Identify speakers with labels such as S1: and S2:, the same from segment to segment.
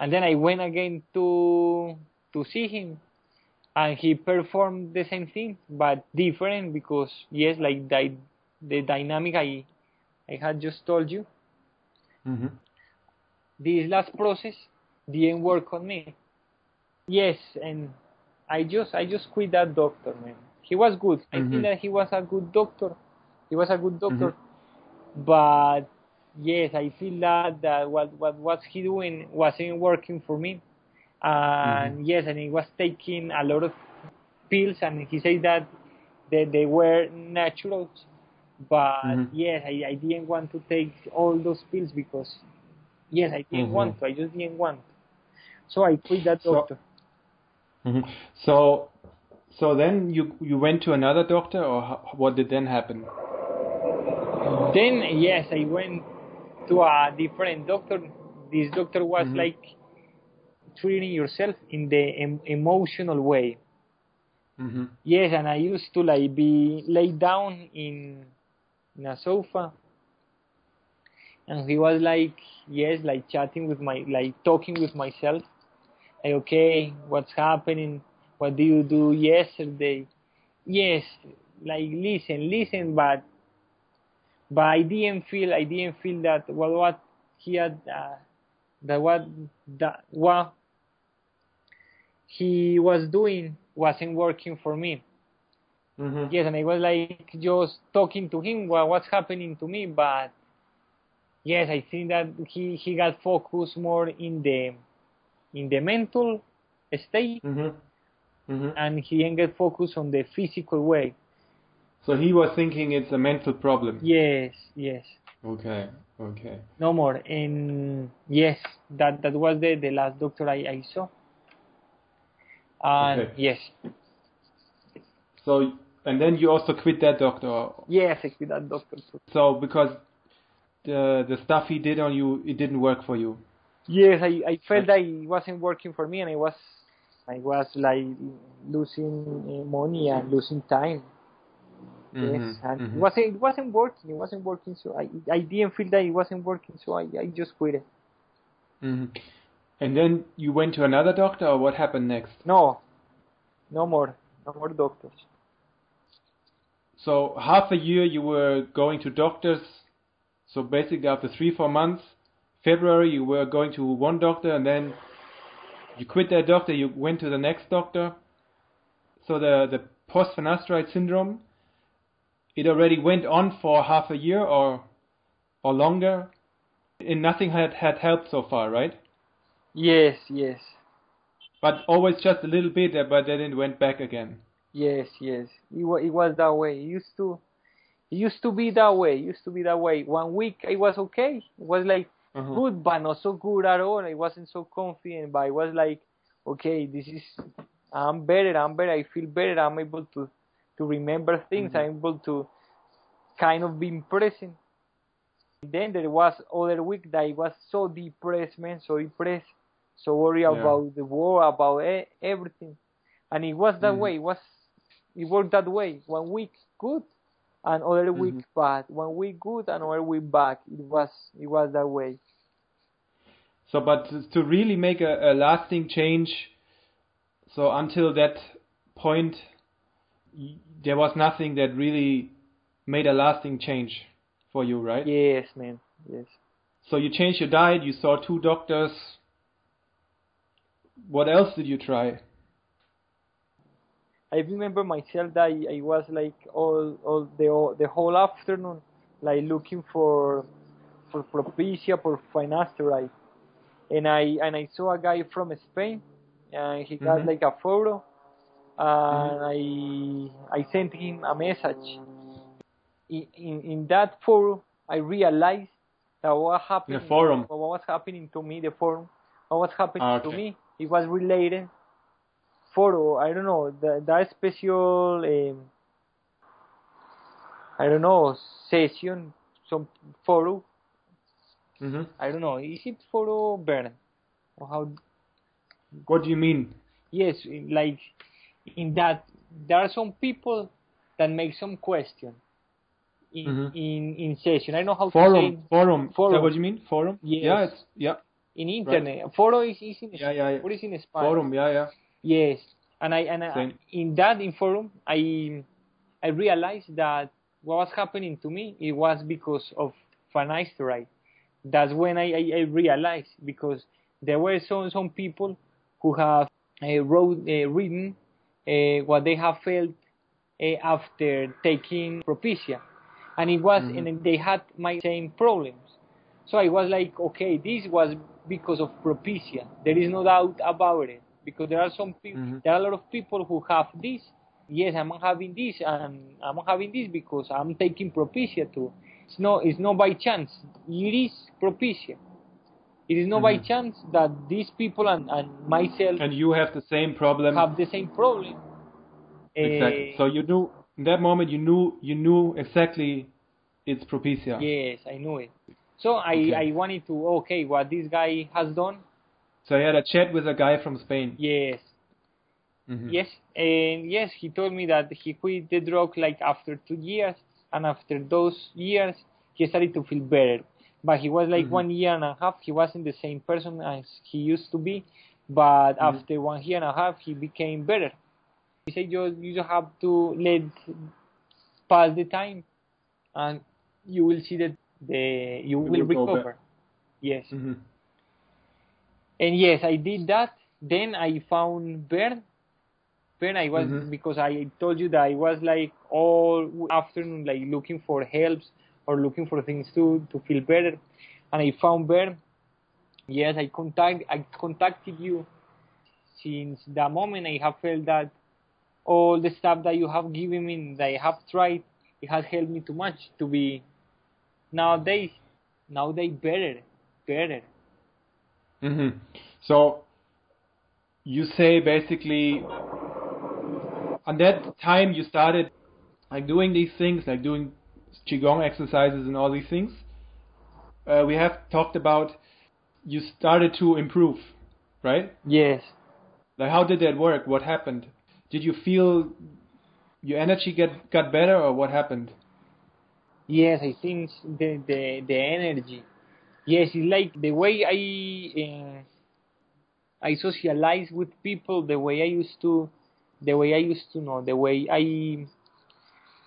S1: and then I went again to to see him, and he performed the same thing but different because yes, like the the dynamic I I had just told you.
S2: Mm-hmm.
S1: This last process didn't work on me. Yes, and I just I just quit that doctor, man. He was good. I
S2: Mhm.
S1: think that he was a good doctor. He was a good doctor, but yes, I feel that that what what was he doing wasn't working for me. And yes, and he was taking a lot of pills, and he said that they, they were natural, But
S2: Mhm.
S1: yes, I, I didn't want to take all those pills because yes, I didn't
S2: Mhm.
S1: want to. I just didn't want. So I quit that
S2: So-
S1: doctor.
S2: hmm So, so then you you went to another doctor, or what did then happen?
S1: Then yes, I went to a different doctor. This doctor was
S2: Mhm.
S1: like treating yourself in the em- emotional way.
S2: Mm-hmm.
S1: Yes, and I used to like be laid down in in a sofa, and he was like, yes, like chatting with my, like talking with myself. Like, okay, what's happening? What do you do yesterday? Yes, like listen, listen, but but I didn't feel, I didn't feel that well, what he had, uh, that what that what he was doing wasn't working for me.
S2: Mm-hmm.
S1: Yes, and I was like just talking to him what what's happening to me, but yes, I think that he he got focused more in the in the mental state,
S2: Mm-hmm. Mm-hmm.
S1: and he didn't get focused on the physical way.
S2: So he was thinking it's a mental problem.
S1: Yes, yes,
S2: Okay. Okay.
S1: no more. And yes, that that was the the last doctor I I saw. And
S2: Okay.
S1: yes,
S2: So and then you also quit that doctor.
S1: yes, I quit that doctor too.
S2: So because the the stuff he did on you, it didn't work for you.
S1: Yes, I, I felt that it wasn't working for me, and I was I was like losing money and losing time. Yes,
S2: Mhm,
S1: and it wasn't it wasn't working. It wasn't working, so I I didn't feel that it wasn't working, so I I just quit it.
S2: Mhm. And then you went to another doctor, or what happened next?
S1: No, no more, no more doctors.
S2: So half a year you were going to doctors. So basically after three four months, February you were going to one doctor, and then you quit that doctor. You went to the next doctor. So the the post-finasteride syndrome, it already went on for half a year or or longer, and nothing had had helped so far, right?
S1: Yes, yes,
S2: But always just a little bit, uh, but then it went back again.
S1: yes, yes. It was it was that way. It used to it used to be that way. It used to be that way. One week it was okay. It was like
S2: Uh-huh.
S1: good, but not so good at all. I wasn't so confident, but I was like, okay, this is, I'm better, I'm better, I feel better, I'm able to, to remember things,
S2: Mhm.
S1: I'm able to kind of be present. Then there was other week that I was so depressed, man, so depressed, so worried
S2: Yeah.
S1: about the war, about e- everything. And it was that
S2: Mhm.
S1: way, it was, it worked that way. One week good, and other week
S2: Mhm.
S1: bad. One week good, and other week bad. It was, it was that way.
S2: So, but to- really make a, a lasting change, so until that point, there was nothing that really made a lasting change for you, right?
S1: Yes, man. Yes.
S2: So you changed your diet, you saw two doctors. What else did you try?
S1: I remember myself that I, I was like all all the all, the whole afternoon like looking for for Propecia for finasteride, and I and I saw a guy from Spain, and he got
S2: Mhm.
S1: like a photo, and I I sent him a message. In, in in that forum, I realized that what happened
S2: forum.
S1: what was happening to me, the forum, what was happening
S2: Ah,
S1: to me, it was related photo. I don't know that that special. Um, I don't know session, some photo.
S2: hmm
S1: I don't know. Is it photo burn? Or how?
S2: What do you mean?
S1: Yes, like in that there are some people that make some question in
S2: Mhm.
S1: in in session. I know how to
S2: Forum,
S1: say
S2: forum. Is
S1: Forum.
S2: that what you mean? Forum?
S1: Yes.
S2: Yeah, it's yeah.
S1: in internet. forum is, is in
S2: Yeah, yeah, yeah.
S1: Foro is in Spanish.
S2: Forum, yeah, yeah.
S1: Yes, and I and I, in that in forum I I realized that what was happening to me it was because of finasteride. That's when I, I, I realized because there were some some people who have uh, wrote uh, written what they have felt uh, after taking Propecia, and it was
S2: Mhm.
S1: and they had my same problems. So I was like, okay, this was because of Propecia. There is no doubt about it because there are some people,
S2: Mhm.
S1: there are a lot of people who have this. Yes, I'm having this, and I'm having this because I'm taking Propecia too. It's no, it's not by chance. It is Propecia. It is not by
S2: Mhm.
S1: chance that these people and, and myself
S2: And you have the same problem.
S1: have the same problem.
S2: exactly.
S1: Eh,
S2: So you knew in that moment you knew you knew exactly it's Propecia.
S1: yes, I knew it. So I,
S2: Okay.
S1: I wanted to okay what this guy has done.
S2: So I had a chat with a guy from Spain.
S1: Yes,
S2: Mhm.
S1: yes, and yes, he told me that he quit the drug like after two years, and after those years he started to feel better. But he was like
S2: Mhm.
S1: one year and a half. He wasn't the same person as he used to be. But
S2: Mhm.
S1: after one year and a half, he became better. He said you you just have to let pass the time, and you will see that the you will
S2: will
S1: recover. Yes.
S2: Mhm.
S1: And yes, I did that. Then I found Bern. Bern, I was
S2: Mhm.
S1: because I told you that I was like all afternoon like looking for helps or looking for things to to feel better, and I found Bern. Yes, I contact I contacted you. Since the moment I have felt that all the stuff that you have given me, that I have tried, it has helped me too much to be nowadays nowadays better, better.
S2: hmm So you say basically on that time you started like doing these things, like doing qigong exercises and all these things. Uh, we have talked about you started to improve, right?
S1: Yes.
S2: Like how did that work? What happened? Did you feel your energy get got better or what happened?
S1: Yes, I think the the the energy. Yes, it's like the way I uh, I socialize with people, the way I used to, the way I used to know, the way I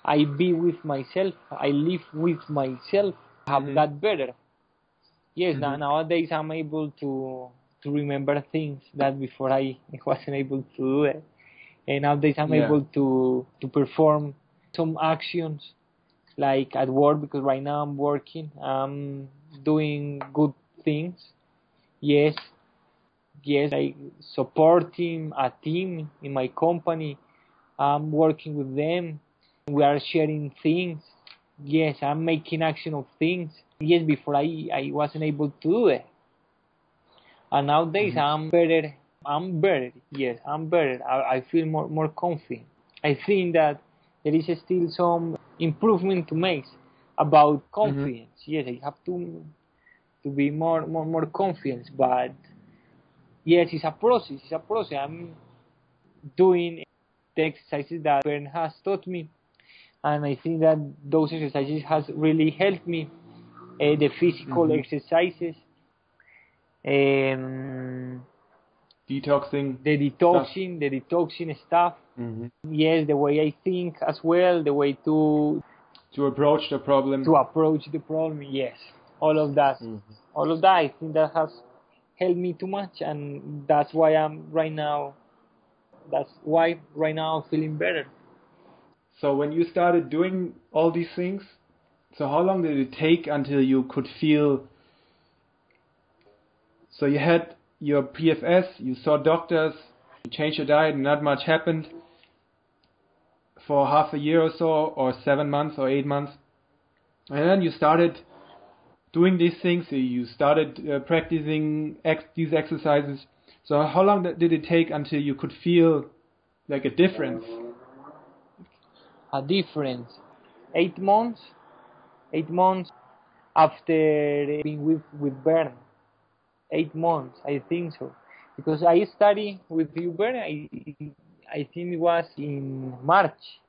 S1: I be with myself, I live with myself, have
S2: Mhm.
S1: got better. Yes, now
S2: Mhm.
S1: nowadays I'm able to to remember things that before I wasn't able to do it, and nowadays I'm
S2: Yeah.
S1: able to to perform some actions like at work because right now I'm working. I'm doing good things. Yes, yes, like supporting a team in my company. I'm working with them. We are sharing things. Yes, I'm making action of things. Yes, before I I wasn't able to do it. And nowadays
S2: Mhm.
S1: I'm better. I'm better. Yes, I'm better. I, I feel more more confident. I think that there is still some improvement to make about confidence. Yes, I have to to be more more more confident, but yes, it's a process. It's a process. I'm doing the exercises that Bern has taught me, and I think that those exercises has really helped me. Uh, the physical
S2: Mhm.
S1: exercises, um,
S2: Detoxing.
S1: the detoxing, the detoxing stuff.
S2: hmm
S1: Yes, the way I think as well, the way to
S2: To approach the problem.
S1: to approach the problem. Yes, all of that,
S2: Mhm.
S1: all of that. I think that has helped me too much, and that's why I'm right now. That's why right now I'm feeling better.
S2: So when you started doing all these things, so how long did it take until you could feel? So you had your PFS, you saw doctors, you changed your diet, and not much happened for half a year or so, or seven months or eight months, and then you started doing these things. You started uh, practicing ex- these exercises. So how long did it take until you could feel like a difference?
S1: A difference. Eight months, eight months after being with with Bern. Eight months, I think so, because I studied with you, Bern. I I think it was in March,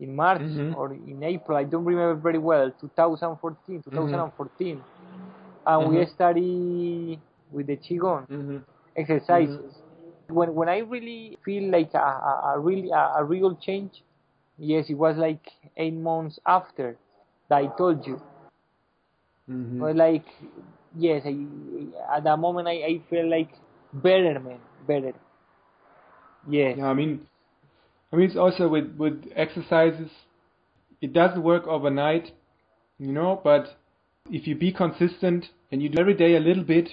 S1: in March
S2: Mhm.
S1: or in April. I don't remember very well. 2014, 2014, and we
S2: Mhm.
S1: study with the qigong
S2: Mm-hmm.
S1: exercises. When when I really feel like a, a, a really a, a real change, yes, it was like eight months after that I told you.
S2: Mm-hmm.
S1: But like, yes, I, at that moment I, I feel like better, man, better. Yes.
S2: Yeah, I mean, I mean, it's also with with exercises. It doesn't work overnight, you know. But if you be consistent and you do every day a little bit,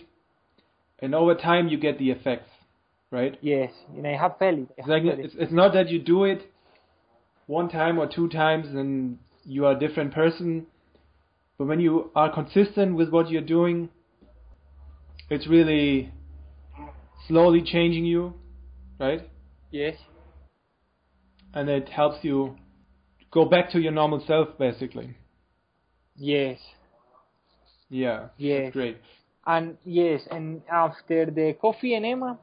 S2: and over time you get the effects, right?
S1: Yes, and I have felt it.
S2: It's
S1: have
S2: like it's, it's not that you do it one time or two times and you are a different person, but when you are consistent with what you're doing, it's really slowly changing you, right?
S1: Yes.
S2: And it helps you go back to your normal self, basically.
S1: Yes.
S2: Yeah,
S1: Yes.
S2: great.
S1: And yes, and after the coffee enema,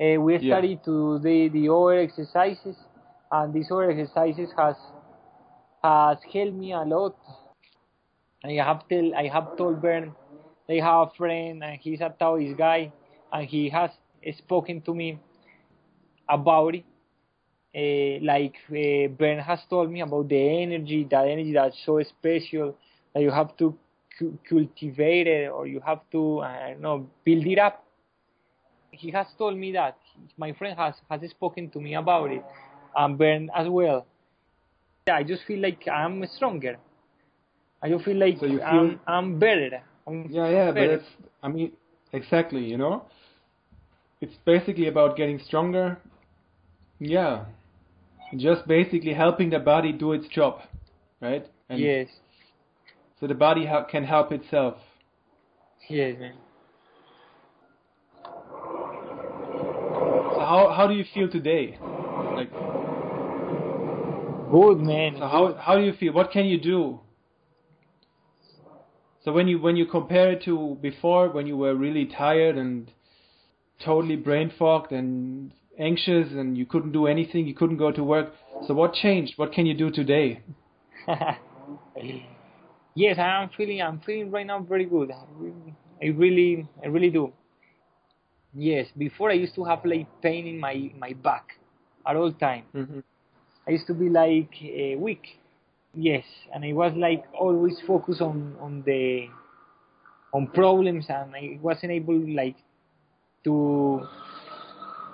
S1: uh, we
S2: Yeah.
S1: started to do the, the other exercises, and these other exercises has has helped me a lot. I have tell I have told Bern, I have a friend, and he's a Taoist guy, and he has spoken to me about it. Uh, like uh, has told me about the energy, that energy that's so special that you have to cu- cultivate it or you have to I don't know build it up. He has told me that my friend has has spoken to me about it, and Bern as well. Yeah, I just feel like I'm stronger. I just feel like
S2: So you
S1: I'm I'm better. I'm
S2: Yeah, yeah, but
S1: better.
S2: it's, I mean, exactly, you know? It's basically about getting stronger. Yeah. Just basically helping the body do its job, right? And
S1: yes,
S2: So the body ha- can help itself.
S1: yes, man.
S2: So how how do you feel today? Like
S1: Good man.
S2: so how how do you feel? What can you do? So when you when you compare it to before when you were really tired and totally brain fogged and anxious and you couldn't do anything, you couldn't go to work. So what changed? What can you do today?
S1: yes, I'm feeling. I'm feeling right now very good. I really, I really, I really do. Yes, before I used to have like pain in my my back at all time.
S2: Mm-hmm.
S1: I used to be like uh, weak. Yes, and I was like always focused on on the on problems, and I wasn't able like to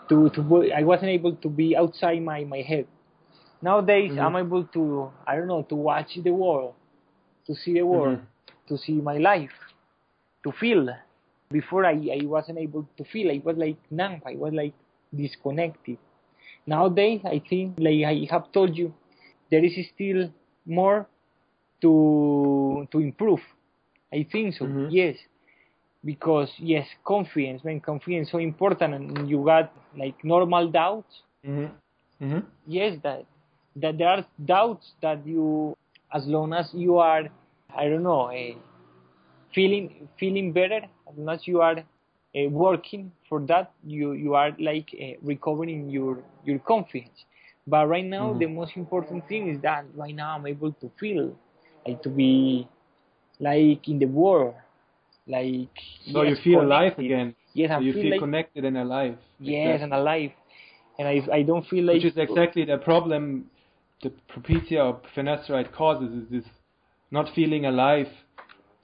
S1: to to I wasn't able to be outside my my head. Nowadays,
S2: Mhm.
S1: I'm able to I don't know to watch the world, to see the world, to see my life, to feel. Before I I wasn't able to feel. I was like numb. I was like disconnected. Nowadays, I think, like I have told you, there is still more to to improve. I think so.
S2: Mhm.
S1: Yes, because yes, confidence, man, confidence so important, and you got like normal doubts.
S2: Mm-hmm. Mm-hmm.
S1: Yes, that that there are doubts that you, as long as you are, I don't know, uh, feeling feeling better, as long as you are uh, working for that, you you are like uh, recovering your your confidence. But right now,
S2: Mhm.
S1: the most important thing is that right now I'm able to feel, like to be, like in the world, like
S2: So
S1: yes,
S2: you feel alive again.
S1: Yes,
S2: So
S1: I
S2: you
S1: feel
S2: feel
S1: like
S2: connected and alive.
S1: yes,
S2: Exactly.
S1: and alive, and I I don't feel like
S2: Which is exactly the problem the propecia or finasteride causes is this not feeling alive,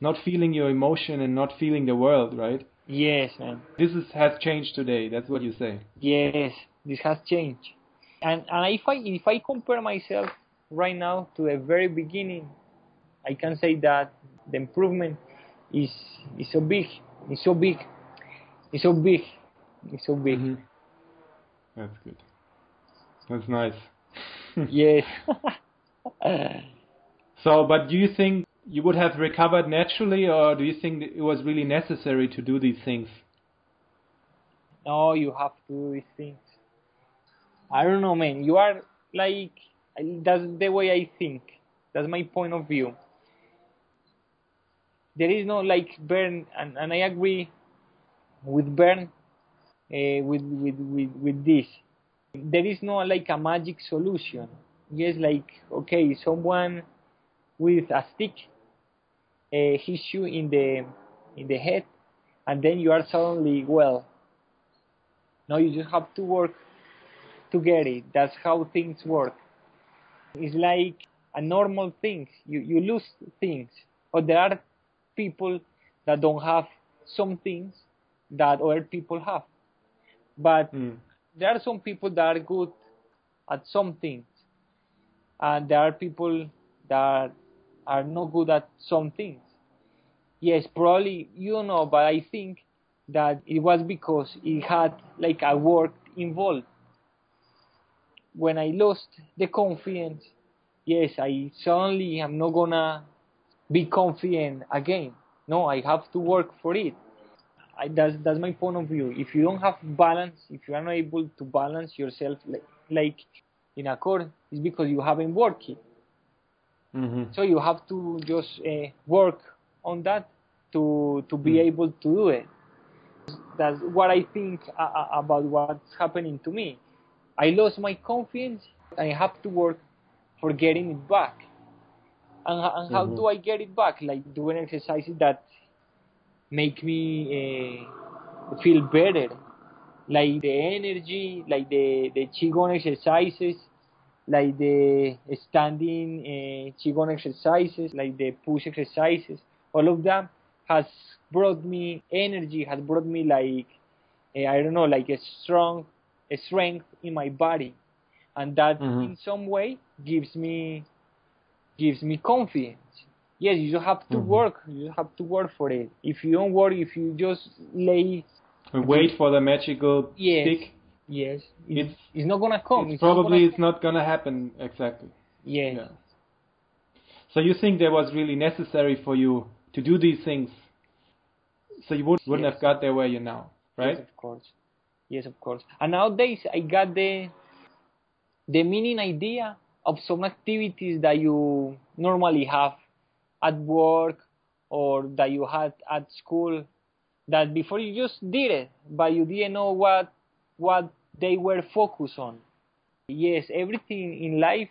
S2: not feeling your emotion and not feeling the world, right?
S1: Yes, man.
S2: This is, has changed today, that's what you say.
S1: Yes, this has changed. And and if I if I compare myself right now to the very beginning, I can say that the improvement is is so big, it's so big, it's so big, it's so big.
S2: Mhm. That's good. That's nice.
S1: Yes.
S2: So, but do you think you would have recovered naturally, or do you think it was really necessary to do these things?
S1: no, you have to do these things. I don't know, man. You are like that's the way I think. That's my point of view. There is no like Bern, and, and I agree with Bern uh, with, with with with this. There is no like a magic solution. Yes, like okay, someone with a stick uh, hits you in the in the head, and then you are suddenly well. No, you just have to work to get it. That's how things work. It's like a normal thing. You you lose things, but there are people that don't have some things that other people have. But
S2: Mm.
S1: there are some people that are good at some things, and there are people that are not good at some things. Yes, probably you don't know, but I think that it was because it had like a work involved. When I lost the confidence, yes, I suddenly am not gonna be confident again. No, I have to work for it. I, that's that's my point of view. If you don't have balance, if you are not able to balance yourself like, like in a it's because you haven't worked it.
S2: Hmm
S1: So you have to just uh, work on that to to be
S2: Mm.
S1: able to do it. That's what I think uh, uh, about what's happening to me. I lost my confidence. I have to work for getting it back. And, and how
S2: Mhm.
S1: do I get it back? Like doing exercises that make me uh, feel better, like the energy, like the the qigong exercises, like the standing uh, qigong exercises, like the push exercises. All of them has brought me energy, has brought me like uh, I don't know, like a strong a strength in my body, and that
S2: Mhm.
S1: in some way gives me gives me confidence. Yes, you just have to
S2: Mhm.
S1: work. You just have to work for it. If you don't work, if you just lay,
S2: wait for the magical
S1: Yes.
S2: stick.
S1: Yes, it's,
S2: It's-
S1: it's not gonna come.
S2: It's
S1: not
S2: probably
S1: gonna-
S2: it's not gonna happen exactly.
S1: yes.
S2: Yeah. So you think that was really necessary for you to do these things, so you would, wouldn't
S1: Yes.
S2: have got there where you're now, right?
S1: Yes, of course. Yes, of course. And nowadays, I got the the meaning idea of some activities that you normally have at work or that you had at school that before you just did it, but you didn't know what what they were focused on. Yes, everything in life.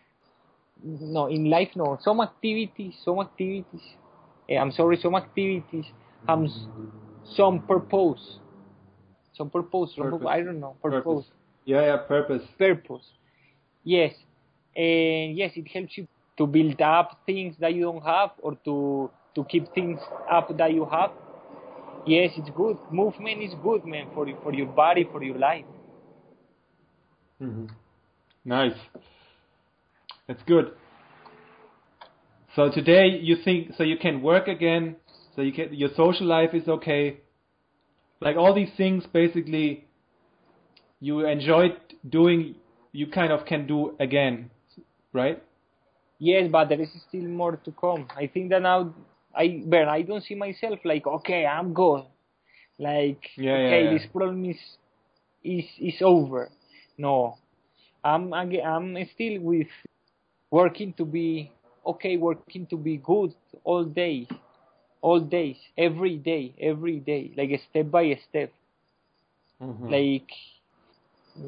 S1: No, in life, no. Some activities, some activities. eh, I'm sorry, some activities have some purpose some purpose, some
S2: Purpose.
S1: purpose. I don't know, purpose,
S2: Yeah, yeah, purpose.
S1: purpose. Yes, and yes, it helps you to build up things that you don't have, or to to keep things up that you have. Yes, it's good. Movement is good, man, for for your body, for your life.
S2: Hmm Nice. That's good. So today you think so you can work again, so you can your social life is okay. Like all these things basically you enjoyed doing you kind of can do again, right?
S1: Yes, but there is still more to come. I think that now, I but I don't see myself like okay, I'm good. Like
S2: Yeah, yeah,
S1: okay,
S2: yeah.
S1: this problem is is is over. No, I'm I'm still with working to be okay, working to be good all day, all days, every day, every day, like step by step,
S2: Mhm.
S1: like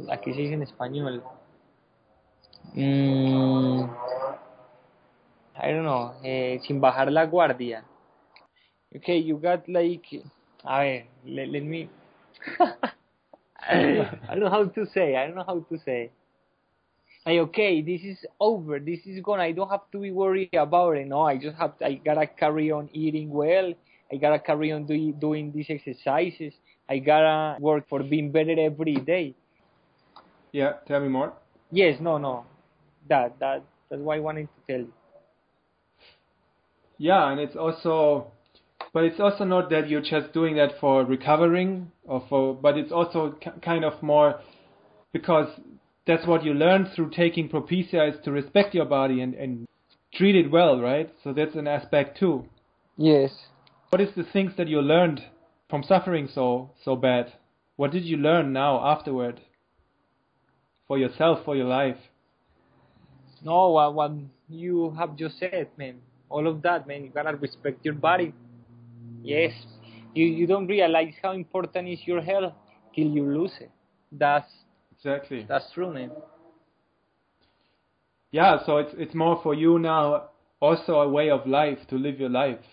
S1: aquí se dice en español. Mm, I don't know, eh, sin bajar la guardia. Okay, you got like, a ver, let, let me. I don't know how to say. I don't know how to say. Like, okay, this is over. This is gone. I don't have to be worried about it. No, I just have. To, I gotta carry on eating well. I gotta carry on do, doing these exercises. I gotta work for being better every day.
S2: Yeah, tell me more.
S1: Yes, no, no, that that that's what I wanted to tell you.
S2: Yeah, and it's also, but it's also not that you're just doing that for recovering or for, but it's also ki- kind of more because that's what you learn through taking Propecia is to respect your body and, and treat it well, right? So that's an aspect too.
S1: Yes.
S2: What is the things that you learned from suffering so so bad? What did you learn now afterward for yourself, for your life?
S1: No, what, what you have just said, man. All of that, man. You gotta respect your body. Yes. You you don't realize how important is your health till you lose it. That's
S2: Exactly.
S1: that's true, man.
S2: yeah so it's it's more for you now also a way of life to live your life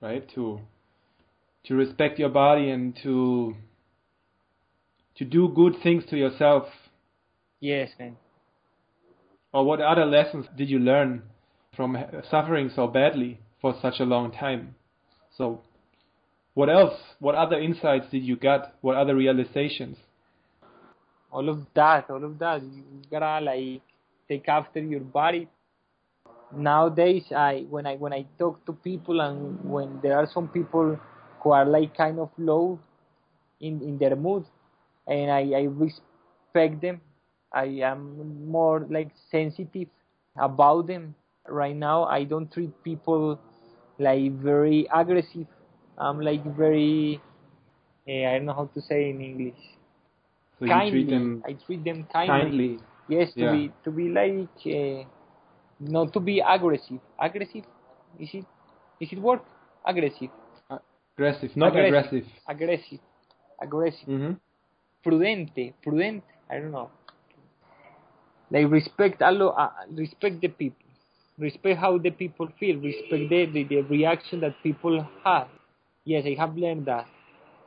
S2: right to to respect your body and to to do good things to yourself.
S1: Yes, man.
S2: Or what other lessons did you learn from suffering so badly for such a long time? So, what else? What other insights did you get? What other realizations?
S1: All of that, all of that. You gotta like take after your body. Nowadays, I when I when I talk to people and when there are some people who are like kind of low in in their mood, and I I respect them. I am more like sensitive about them. Right now, I don't treat people like very aggressive. I'm like very uh, I don't know how to say in English.
S2: So
S1: kindly.
S2: treat them
S1: I treat them kindly.
S2: kindly.
S1: Yes, to
S2: Yeah.
S1: be to be like uh, not to be aggressive. Aggressive is it is it word aggressive?
S2: Aggressive, not
S1: Aggressive.
S2: aggressive.
S1: Aggressive, aggressive.
S2: hmm
S1: Prudente, prudent. I don't know. Like respect a lo- uh, respect the people. Respect how the people feel. Respect the, the, the reaction that people have. Yes, I have learned that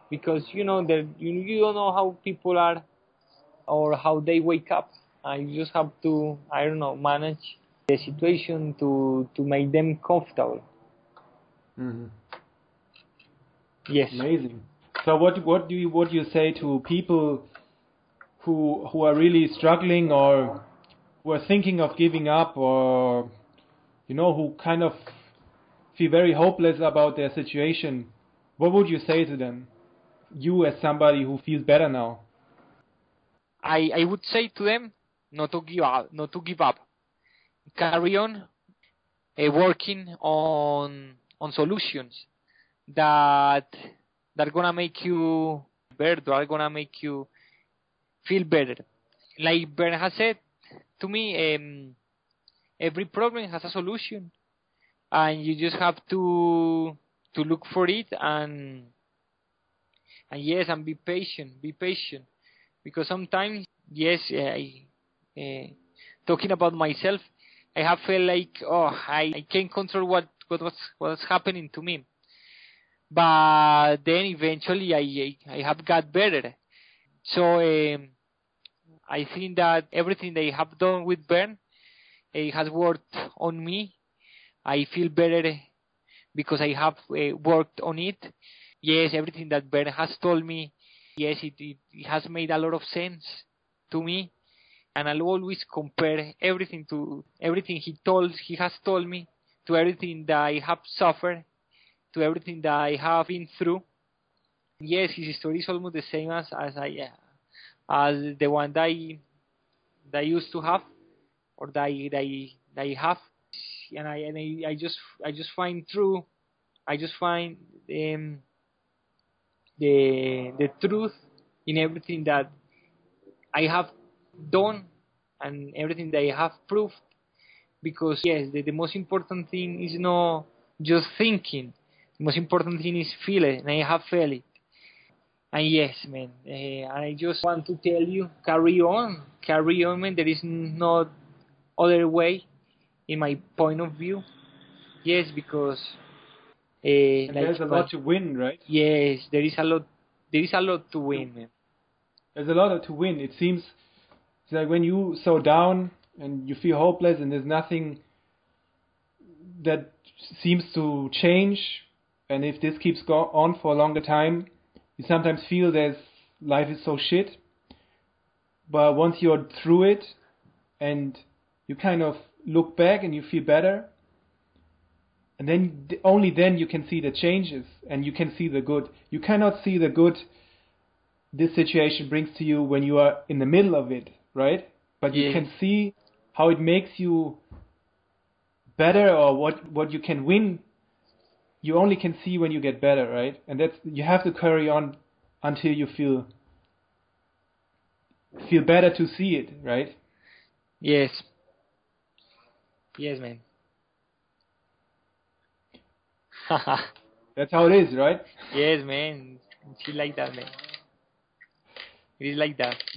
S1: because you know that you you don't know how people are or how they wake up. Uh, you just have to I don't know manage the situation to to make them comfortable.
S2: hmm
S1: Yes.
S2: Amazing. So what what do you what do you say to people who who are really struggling or who are thinking of giving up or you know who kind of feel very hopeless about their situation? What would you say to them? You as somebody who feels better now.
S1: I, I would say to them not to give up, not to give up. Carry on uh, working on on solutions that that are gonna make you better, are gonna make you feel better. Like Bern has said to me, um, every problem has a solution, and you just have to to look for it and and yes, and be patient, be patient. Because sometimes yes I, uh, talking about myself I have felt like oh I, I can't control what what was what's happening to me. But then eventually I I, I have got better. So um, I think that everything they have done with Bern it has worked on me. I feel better because I have uh, worked on it. Yes everything that Bern has told me yes, it, it, it has made a lot of sense to me, and I'll always compare everything to everything he told he has told me to everything that I have suffered, to everything that I have been through. Yes, his story is almost the same as as I as the one that I that I used to have, or that I, that I, that I have, and I and I, I just I just find true, I just find um the the truth in everything that I have done and everything that I have proved. Because yes the, the most important thing is not just thinking. The most important thing is feeling, and I have felt it. And yes man uh, I just want to tell you carry on. Carry on man. There is no other way in my point of view yes because uh,
S2: And
S1: like
S2: there's a lot to win, right?
S1: Yes, there is a lot. There is a lot to win.
S2: There's a lot to win. It seems it's like when you so down and you feel hopeless and there's nothing that seems to change, and if this keeps go on for a longer time, you sometimes feel there's life is so shit. But once you're through it, and you kind of look back and you feel better, and then only then you can see the changes and you can see the good. You cannot see the good this situation brings to you when you are in the middle of it, right? But you can see how it makes you better or what what you can win. You only can see when you get better, right? And that's you have to carry on until you feel feel better to see it, right?
S1: Yes. Yes, man.
S2: That's how it is, right?
S1: yes, man. It's like that, man. It is like that.